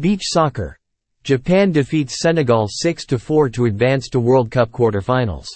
Beach soccer. Japan defeats Senegal 6–4 to advance to World Cup quarterfinals.